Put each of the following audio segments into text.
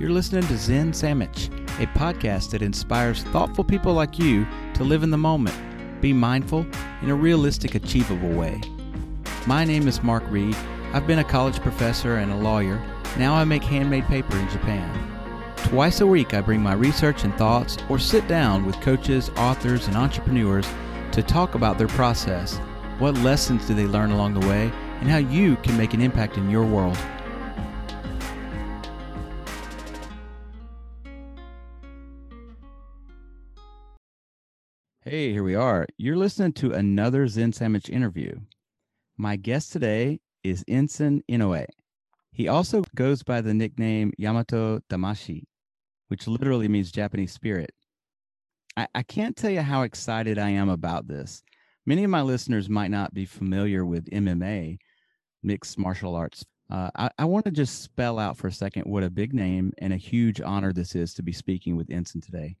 You're listening to Zen Sandwich, a podcast that inspires thoughtful people like you to live in the moment, be mindful in a realistic, achievable way. My name is Mark Reed. I've been a college professor and a lawyer. Now I make handmade paper in Japan. Twice a week, I bring my research and thoughts or sit down with coaches, authors, and entrepreneurs to talk about their process. What lessons do they learn along the way, and how you can make an impact in your world. Hey, here we are. You're listening to another Zen Sandwich interview. My guest today is Enson Inoue. He also goes by the nickname Yamato Damashii, which literally means Japanese spirit. I, I can't tell you how excited I am about this. Many of my listeners might not be familiar with MMA, mixed martial arts. Uh, I, I want to just spell out for a second what a big name and a huge honor this is to be speaking with Enson today.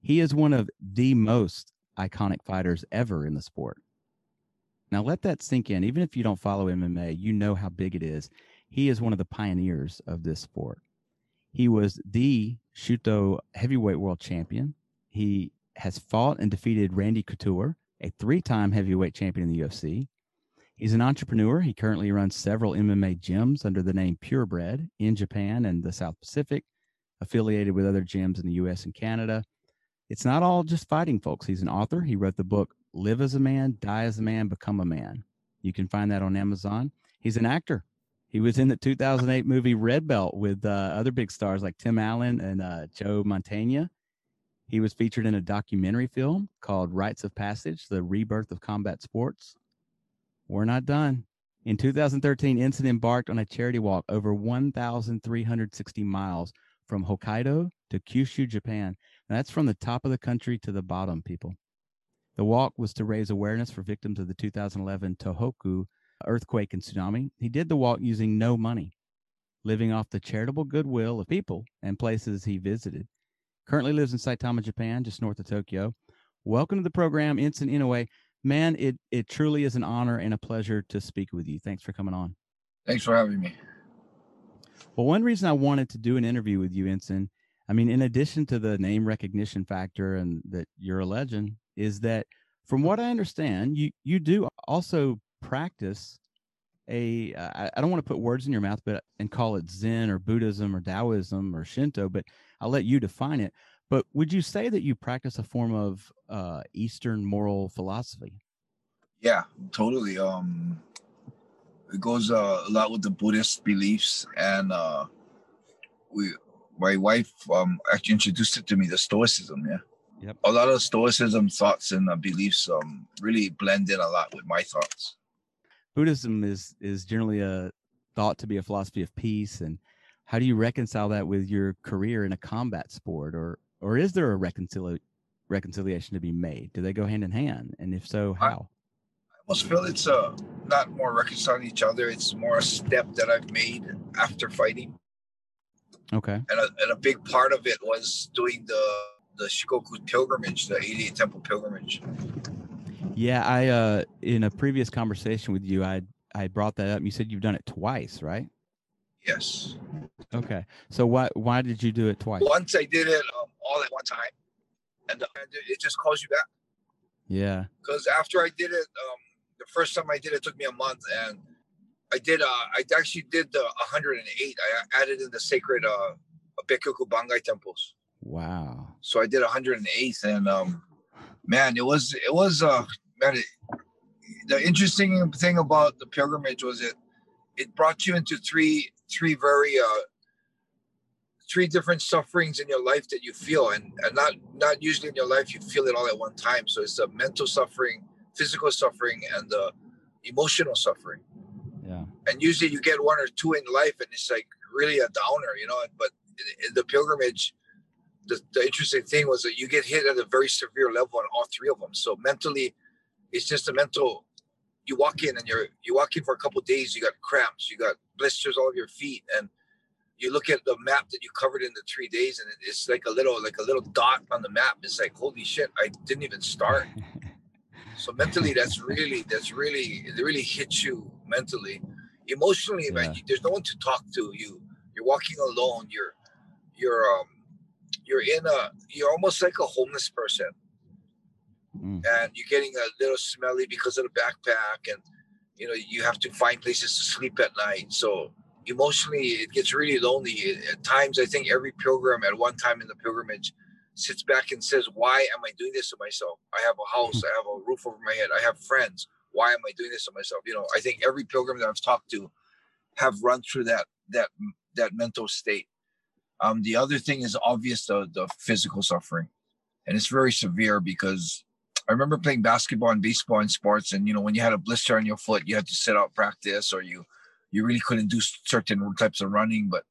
He is one of the most iconic fighters ever in the sport. Now, let that sink in. Even if you don't follow MMA, you know how big it is. He is one of the pioneers of this sport. He was the Shooto heavyweight world champion. He has fought and defeated Randy Couture, a three time heavyweight champion in the UFC. He's an entrepreneur. He currently runs several MMA gyms under the name Purebred in Japan and the South Pacific, affiliated with other gyms in the US and Canada. It's not all just fighting, folks. He's an author. He wrote the book Live as a Man, Die as a Man, Become a Man. You can find that on Amazon. He's an actor. He was in the 2008 movie Red Belt with uh, other big stars like Tim Allen and uh, Joe Mantegna. He was featured in a documentary film called Rites of Passage The Rebirth of Combat Sports. We're not done. In 2013, Enson embarked on a charity walk over 1,360 miles from Hokkaido to Kyushu, Japan. And that's from the top of the country to the bottom, people. The walk was to raise awareness for victims of the 2011 Tohoku earthquake and tsunami. He did the walk using no money, living off the charitable goodwill of people and places he visited. Currently lives in Saitama, Japan, just north of Tokyo. Welcome to the program, Enson Inoue man, it it truly is an honor and a pleasure to speak with you. Thanks for coming on. Thanks for having me. Well, one reason I wanted to do an interview with you, Enson, I mean, in addition to the name recognition factor and that you're a legend, is that from what I understand, you you do also practice a I, I don't want to put words in your mouth, but and call it Zen or Buddhism or Taoism or Shinto, but I'll let you define it. But would you say that you practice a form of uh, Eastern moral philosophy? Yeah, totally. Um, it goes uh, a lot with the Buddhist beliefs, and uh, we, my wife, um, actually introduced it to me, the Stoicism. Yeah. Yep. A lot of Stoicism thoughts and uh, beliefs um, really blend in a lot with my thoughts. Buddhism is is generally a thought to be a philosophy of peace, and how do you reconcile that with your career in a combat sport or or is there a reconcili- reconciliation to be made? Do they go hand in hand? And if so, how? I, I almost feel it's uh, not more reconciling each other. It's more a step that I've made after fighting. Okay. And a, and a big part of it was doing the the Shikoku pilgrimage, the 88 temple pilgrimage. Yeah, I uh in a previous conversation with you, I I brought that up. You said you've done it twice, right? Yes. Okay. So why why did you do it twice? Once I did it um, all at one time, and uh, it just calls you back. Yeah. Because after I did it, um, the first time I did it took me a month, and I did. Uh, I actually did the 108. I added in the sacred uh, Bekkaku Bangai temples. Wow. So I did 108, and um, man, it was it was uh man. It, the interesting thing about the pilgrimage was it it brought you into three three very uh three different sufferings in your life that you feel and, and not not usually in your life you feel it all at one time so it's the mental suffering physical suffering and the emotional suffering yeah. And usually you get one or two in life and it's like really a downer you know but in the pilgrimage the, the interesting thing was that you get hit at a very severe level on all three of them. So mentally it's just a mental you walk in and you're you walk in for a couple days you got cramps you got blisters all over your feet and you look at the map that you covered in the three days and it's like a little like a little dot on the map. It's like holy shit i didn't even start. So mentally that's really that's really it really hits you mentally emotionally yeah. man, there's no one to talk to you. You're walking alone. You're you're um you're in a you're almost like a homeless person. Mm. and you're getting a little smelly because of the backpack and you know you have to find places to sleep at night. So emotionally it gets really lonely. At times i think every pilgrim at one time in the pilgrimage sits back and says why am i doing this to myself? I have a house. I have a roof over my head. I have friends why am i doing this to myself you know i think every pilgrim that i've talked to have run through that that that mental state um the other thing is obvious the the physical suffering and it's very severe because I remember playing basketball and baseball and sports, and you know when you had a blister on your foot, you had to sit out practice, or you you really couldn't do certain types of running. But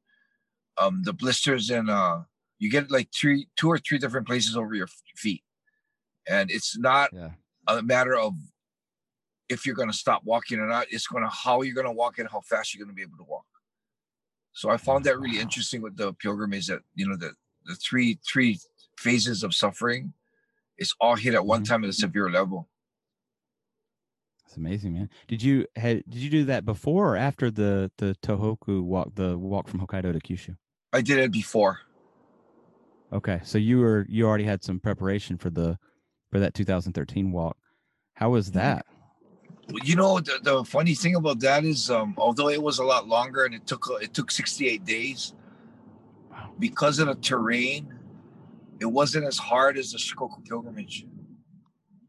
um, the blisters and uh, you get like three, two or three different places over your feet, and it's not Yeah. a matter of if you're going to stop walking or not. It's going to how you're going to walk and how fast you're going to be able to walk. So I found that really interesting with the pilgrimage that you know the the three three phases of suffering it's all hit at one Mhm. time at a severe level. It's amazing, man. Did you had did you do that before or after the the Tohoku walk, the walk from Hokkaido to Kyushu? I did it before. Okay, so you were you already had some preparation for the for that 2013 walk. How was that? You know, the, the funny thing about that is, um, although it was a lot longer and it took it took 68 days, Wow. because of the terrain, it wasn't as hard as the Shikoku pilgrimage.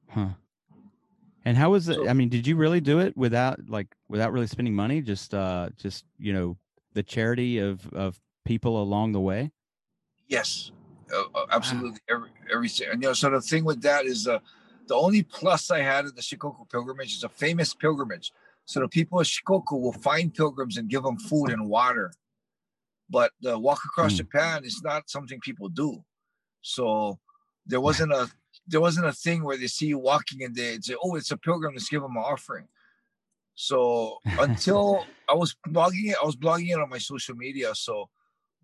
Huh. And how was it? So- I mean, did you really do it without like without really spending money? Just uh just, you know, the charity of of people along the way? Yes, uh, uh, absolutely. Every, everything. And you know, so the thing with that is uh, the only plus I had in the Shikoku pilgrimage is a famous pilgrimage. So the people of Shikoku will find pilgrims and give them food and water. But the walk across Hmm. Japan is not something people do. So there wasn't a there wasn't a thing where they see you walking and they say, "Oh, it's a pilgrim. Let's give them an offering." So until I was blogging it, I was blogging it on my social media. So,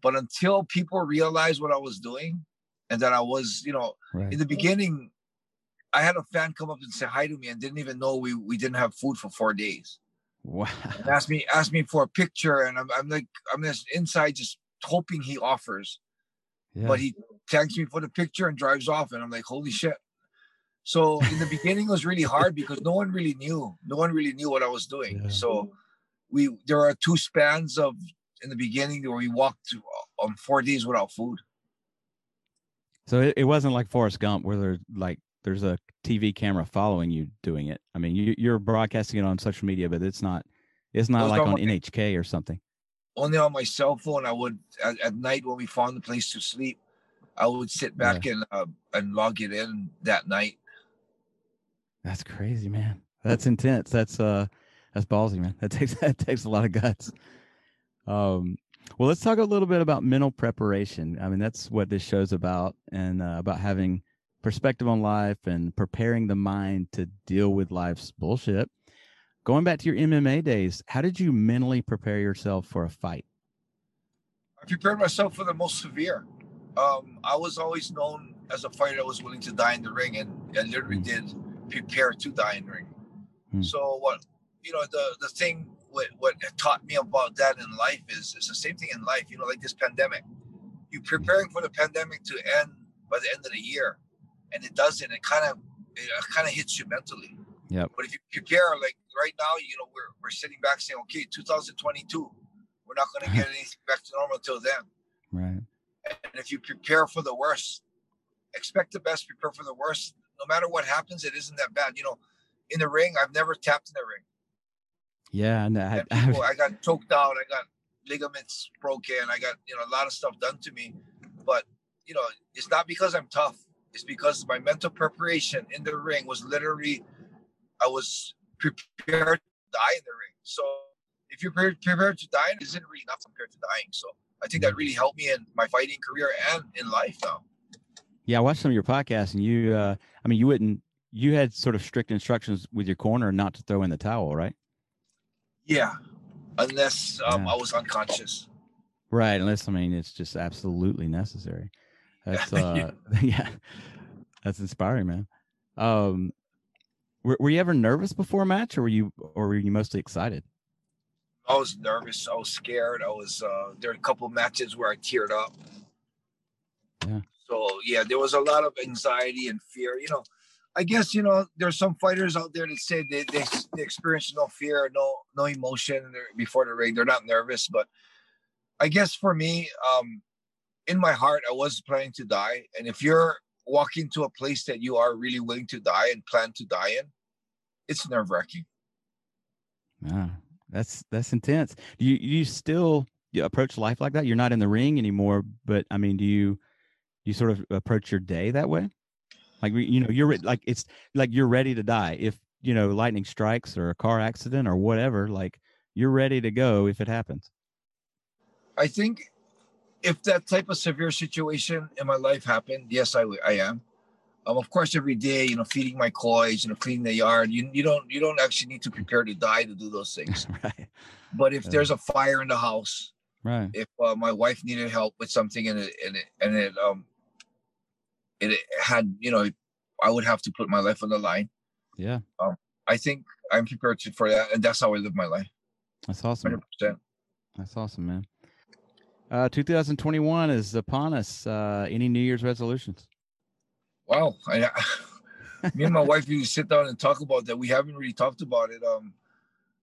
but until people realized what I was doing, and that I was, you know, Right. in the beginning, I had a fan come up and say hi to me and didn't even know we we didn't have food for four days. Wow. And asked me asked me for a picture, and I'm, I'm like I'm just inside just hoping he offers, Yeah. but he thanks me for the picture and drives off, and I'm like holy shit. So in the beginning it was really hard because no one really knew, no one really knew what I was doing. Yeah. So we there are two spans of in the beginning where we walked on four days without food. So it, it wasn't like Forrest Gump where there's like there's a TV camera following you doing it. I mean, you, you're broadcasting it on social media, but it's not it's not like on my- NHK or something. only on my cell phone. I would at, at night when we found a place to sleep, I would sit back and uh, and log it in that night. That's crazy, man. That's intense. That's uh that's ballsy, man. That takes that takes a lot of guts. Um well, let's talk a little bit about mental preparation. I mean, that's what this show's about and uh, about having perspective on life and preparing the mind to deal with life's bullshit. Going back to your MMA days, how did you mentally prepare yourself for a fight? I prepared myself for the most severe. Um, I was always known as a fighter that was willing to die in the ring, and I literally Mm. did prepare to die in the ring. Mm. So what you know, the the thing what what taught me about that in life is it's the same thing in life. You know, like this pandemic, you're preparing for the pandemic to end by the end of the year, and it doesn't. It kind of it uh, kind of hits you mentally. Yeah. But if you prepare, like right now, you know, we're we're sitting back saying, okay, 2022, we're not going to get anything back to normal until then. Right. And if you prepare for the worst, expect the best, prepare for the worst. No matter what happens, it isn't that bad. You know, in the ring, I've never tapped in the ring. Yeah, and I, And people, I got choked out. I got ligaments broken. I got you know a lot of stuff done to me. But you know, it's not because I'm tough. It's because my mental preparation in the ring was literally, I was prepared to die in the ring. So if you're prepared, prepared to die, it isn't really enough compared to dying. So I think that really helped me in my fighting career and in life now. Yeah, I watched some of your podcasts, and you, uh, I mean, you wouldn't, you had sort of strict instructions with your corner not to throw in the towel, right? Yeah, unless um, Yeah. I was unconscious. Right, unless I mean it's just absolutely necessary. That's Yeah. uh, yeah, that's inspiring, man. Um, were, were you ever nervous before a match, or were you, or were you mostly excited? I was nervous. I was scared. I was. Uh, there were a couple of matches where I teared up. Yeah. So yeah, there was a lot of anxiety and fear. You know, I guess you know there's some fighters out there that say they they, they experience no fear, no no emotion before the ring. They're not nervous, but I guess for me, um, in my heart, I was planning to die. And if you're walking to a place that you are really willing to die and plan to die in, it's nerve wracking. Yeah, that's that's intense. Do you you still you approach life like that? You're not in the ring anymore, but I mean, do you you sort of approach your day that way? Like you know, you're like it's like you're ready to die if you know lightning strikes or a car accident or whatever. Like you're ready to go if it happens. I think if that type of severe situation in my life happened, yes, I, I am. Um, of course, every day, you know, feeding my kois, you know, cleaning the yard. You you don't you don't actually need to prepare to die to do those things. right. But if there's a fire in the house, right. If uh, my wife needed help with something and it and it and it um it had you know I would have to put my life on the line. Yeah. Um, I think I'm prepared to, for that, and that's how I live my life. That's awesome. 100%. That's awesome, man. Uh, 2021 is upon us. Uh, any New Year's resolutions? Wow, I, me and my wife usually sit down and talk about that. We haven't really talked about it. Um,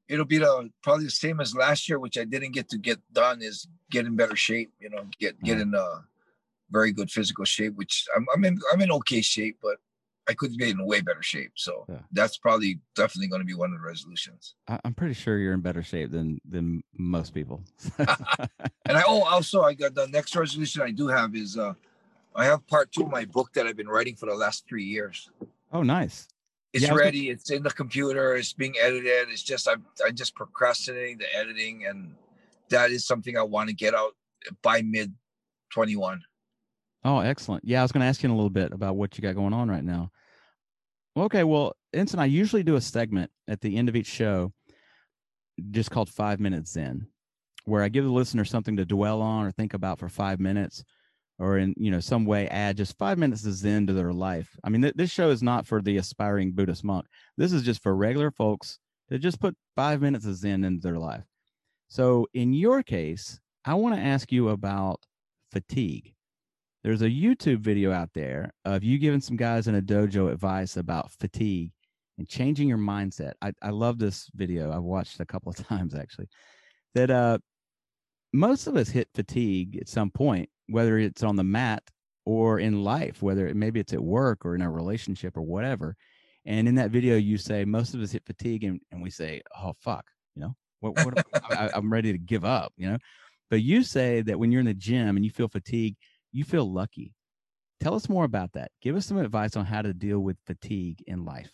it'll be the probably the same as last year, which I didn't get to get done. Is get in better shape. You know, get get in uh very good physical shape. Which I'm I'm in I'm in okay shape, but I could be in way better shape. So yeah. that's probably definitely going to be one of the resolutions. I'm pretty sure you're in better shape than than most people. and I oh also I got the next resolution I do have is uh I have part two of my book that I've been writing for the last three years. Oh, nice. It's yeah, ready. It's in the computer. It's being edited. It's just I'm I'm just procrastinating the editing, and that is something I want to get out by mid 21. Oh, excellent. Yeah, I was going to ask you in a little bit about what you got going on right now. Okay, well, Enson, I usually do a segment at the end of each show just called Five Minutes Zen, where I give the listener something to dwell on or think about for five minutes or in you know some way add just five minutes of zen to their life. I mean th- this show is not for the aspiring buddhist monk. This is just for regular folks to just put five minutes of zen into their life. So in your case i want to ask you about fatigue there's a YouTube video out there of you giving some guys in a dojo advice about fatigue and changing your mindset. I, I love this video. I've watched a couple of times actually. That uh, most of us hit fatigue at some point, whether it's on the mat or in life, whether it, maybe it's at work or in a relationship or whatever. And in that video, you say most of us hit fatigue, and, and we say, "Oh fuck," you know, what, what I, I'm ready to give up, you know. But you say that when you're in the gym and you feel fatigue, you feel lucky. Tell us more about that. Give us some advice on how to deal with fatigue in life.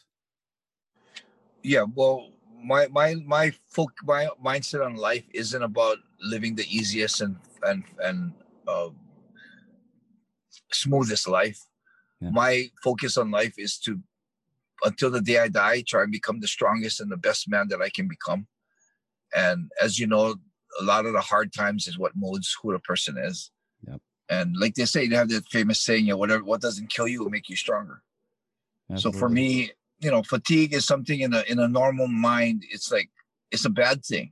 Yeah, well, my my my folk my mindset on life isn't about living the easiest and and and uh, smoothest life. Yeah. My focus on life is to until the day I die, try and become the strongest and the best man that I can become. And as you know, a lot of the hard times is what molds who the person is. And like they say, they have that famous saying, you know, whatever what doesn't kill you will make you stronger. Absolutely. So for me, you know, fatigue is something in a in a normal mind, it's like it's a bad thing.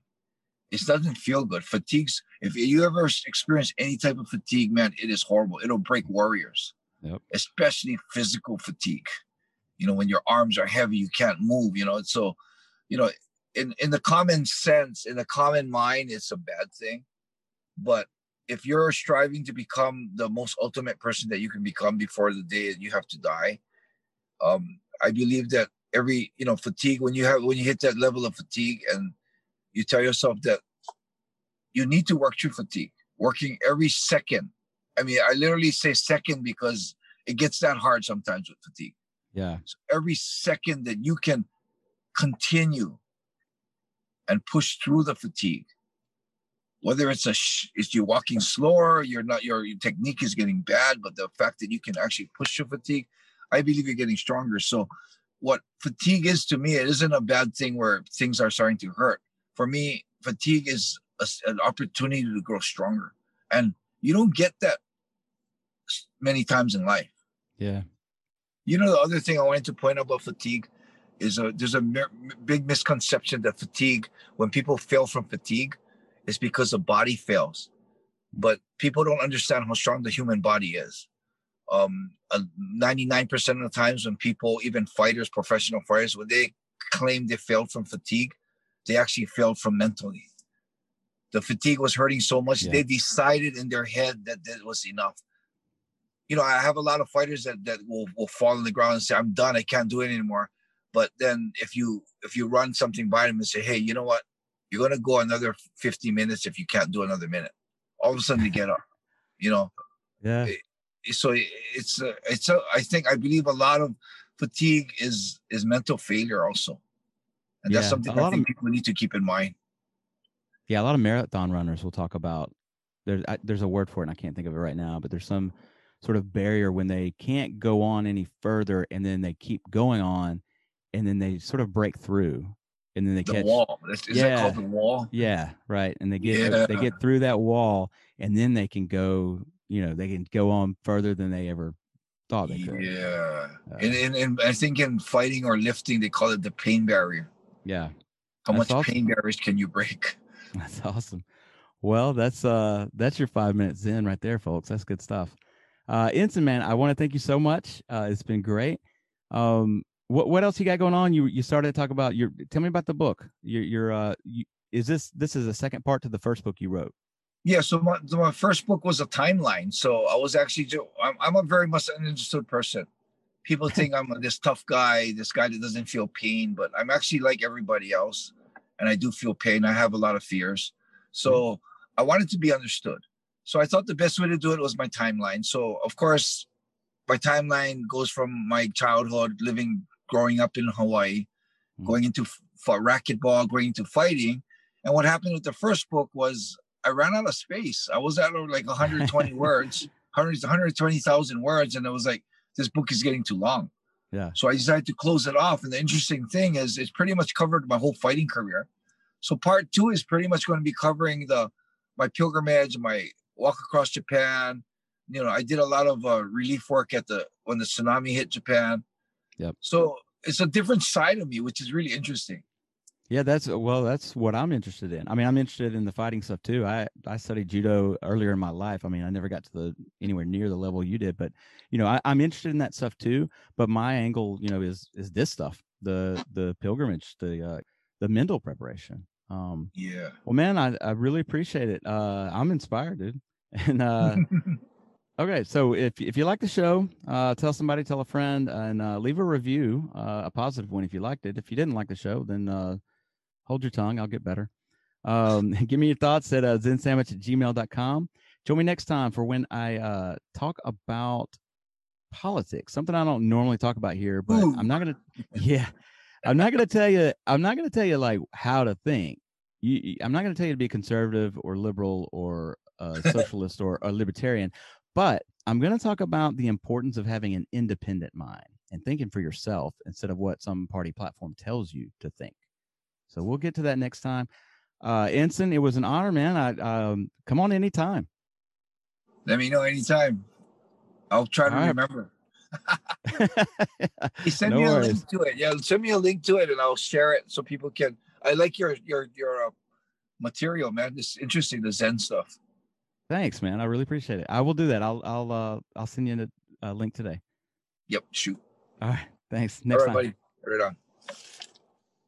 It doesn't feel good. Fatigues, if you ever experience any type of fatigue, man, it is horrible. It'll break warriors, yep. especially physical fatigue. You know, when your arms are heavy, you can't move, you know. So, you know, in, in the common sense, in the common mind, it's a bad thing. But if you're striving to become the most ultimate person that you can become before the day that you have to die, um, I believe that every you know fatigue when you have when you hit that level of fatigue and you tell yourself that you need to work through fatigue, working every second. I mean, I literally say second because it gets that hard sometimes with fatigue. Yeah. So every second that you can continue and push through the fatigue whether it's a sh- is you walking slower, you're not your, your technique is getting bad, but the fact that you can actually push your fatigue, I believe you're getting stronger. So what fatigue is to me, it isn't a bad thing where things are starting to hurt. For me, fatigue is a, an opportunity to grow stronger, and you don't get that many times in life. Yeah. You know, the other thing I wanted to point out about fatigue is a, there's a big misconception that fatigue, when people fail from fatigue, is because the body fails. But people don't understand how strong the human body is. Um, uh, 99% of the times when people, even fighters, professional fighters, when they claim they failed from fatigue, they actually failed from mentally. The fatigue was hurting so much, yeah. they decided in their head that that was enough. You know, I have a lot of fighters that, that will, will fall on the ground and say, I'm done, I can't do it anymore. But then if you if you run something by them and say, hey, you know what? You're gonna go another 50 minutes if you can't do another minute. All of a sudden they get up, you know. Yeah. Eh, so it's a, it's a, I think I believe a lot of fatigue is is mental failure also, and yeah, that's something I think of, people need to keep in mind. Yeah, a lot of marathon runners will talk about. There's I, there's a word for it, and I can't think of it right now, but there's some sort of barrier when they can't go on any further, and then they keep going on, and then they sort of break through and then they the catch wall. Is, is yeah, that called the wall? Yeah, right. And they get yeah. they get through that wall, and then they can go. You know, they can go on further than they ever thought they could. Yeah, uh, and, and and I think in fighting or lifting, they call it the pain barrier. Yeah. How that's much awesome. pain barriers can you break? That's awesome. Well, that's uh that's your five minutes in right there, folks. That's good stuff. Uh Enson man, I want to thank you so much. Uh it's been great. Um what what else you got going on? You you started to talk about your. Tell me about the book. Your your uh, you, is this this is a second part to the first book you wrote? Yeah. So my my first book was a timeline. So I was actually I'm I'm a very much understood person. People think I'm this tough guy, this guy that doesn't feel pain, but I'm actually like everybody else, and I do feel pain. I have a lot of fears. So mm-hmm. I wanted to be understood. So I thought the best way to do it was my timeline. So of course, my timeline goes from my childhood living growing up in Hawaii, mm. going into f- racquetball, going into fighting. And what happened with the first book was I ran out of space. I was at like 120 words, 100, 120,000 words. And it was like, this book is getting too long. Yeah. So I decided to close it off. And the interesting thing is, it's pretty much covered my whole fighting career. So part two is pretty much going to be covering the my pilgrimage, my walk across Japan. You know, I did a lot of uh, relief work at the when the tsunami hit Japan. Yep. So it's a different side of me, which is really interesting. Yeah, that's well, that's what I'm interested in. I mean, I'm interested in the fighting stuff too. I I studied judo earlier in my life. I mean, I never got to the anywhere near the level you did, but you know, I, I'm interested in that stuff too. But my angle, you know, is is this stuff, the the pilgrimage, the uh, the mental preparation. Um, yeah. Well, man, I I really appreciate it. Uh, I'm inspired, dude, and uh, Okay, so if if you like the show, uh, tell somebody, tell a friend, and uh, leave a review, uh, a positive one if you liked it. If you didn't like the show, then uh, hold your tongue. I'll get better. Um, give me your thoughts at uh, zensandwich at gmail.com. Join me next time for when I uh, talk about politics, something I don't normally talk about here, but Ooh. I'm not gonna. Yeah, I'm not gonna tell you. I'm not gonna tell you like how to think. You, I'm not gonna tell you to be conservative or liberal or uh, socialist or, or libertarian. But I'm going to talk about the importance of having an independent mind and thinking for yourself instead of what some party platform tells you to think. So we'll get to that next time. Uh, Enson, it was an honor, man. I um, come on anytime. Let me know anytime. I'll try to right. remember. send no me worries. a link to it. Yeah, send me a link to it, and I'll share it so people can. I like your your your uh, material, man. It's interesting the Zen stuff. Thanks, man. I really appreciate it. I will do that. I'll I'll uh I'll send you a, a link today. Yep. Shoot. All right. Thanks. Next All right, time. buddy. Right on.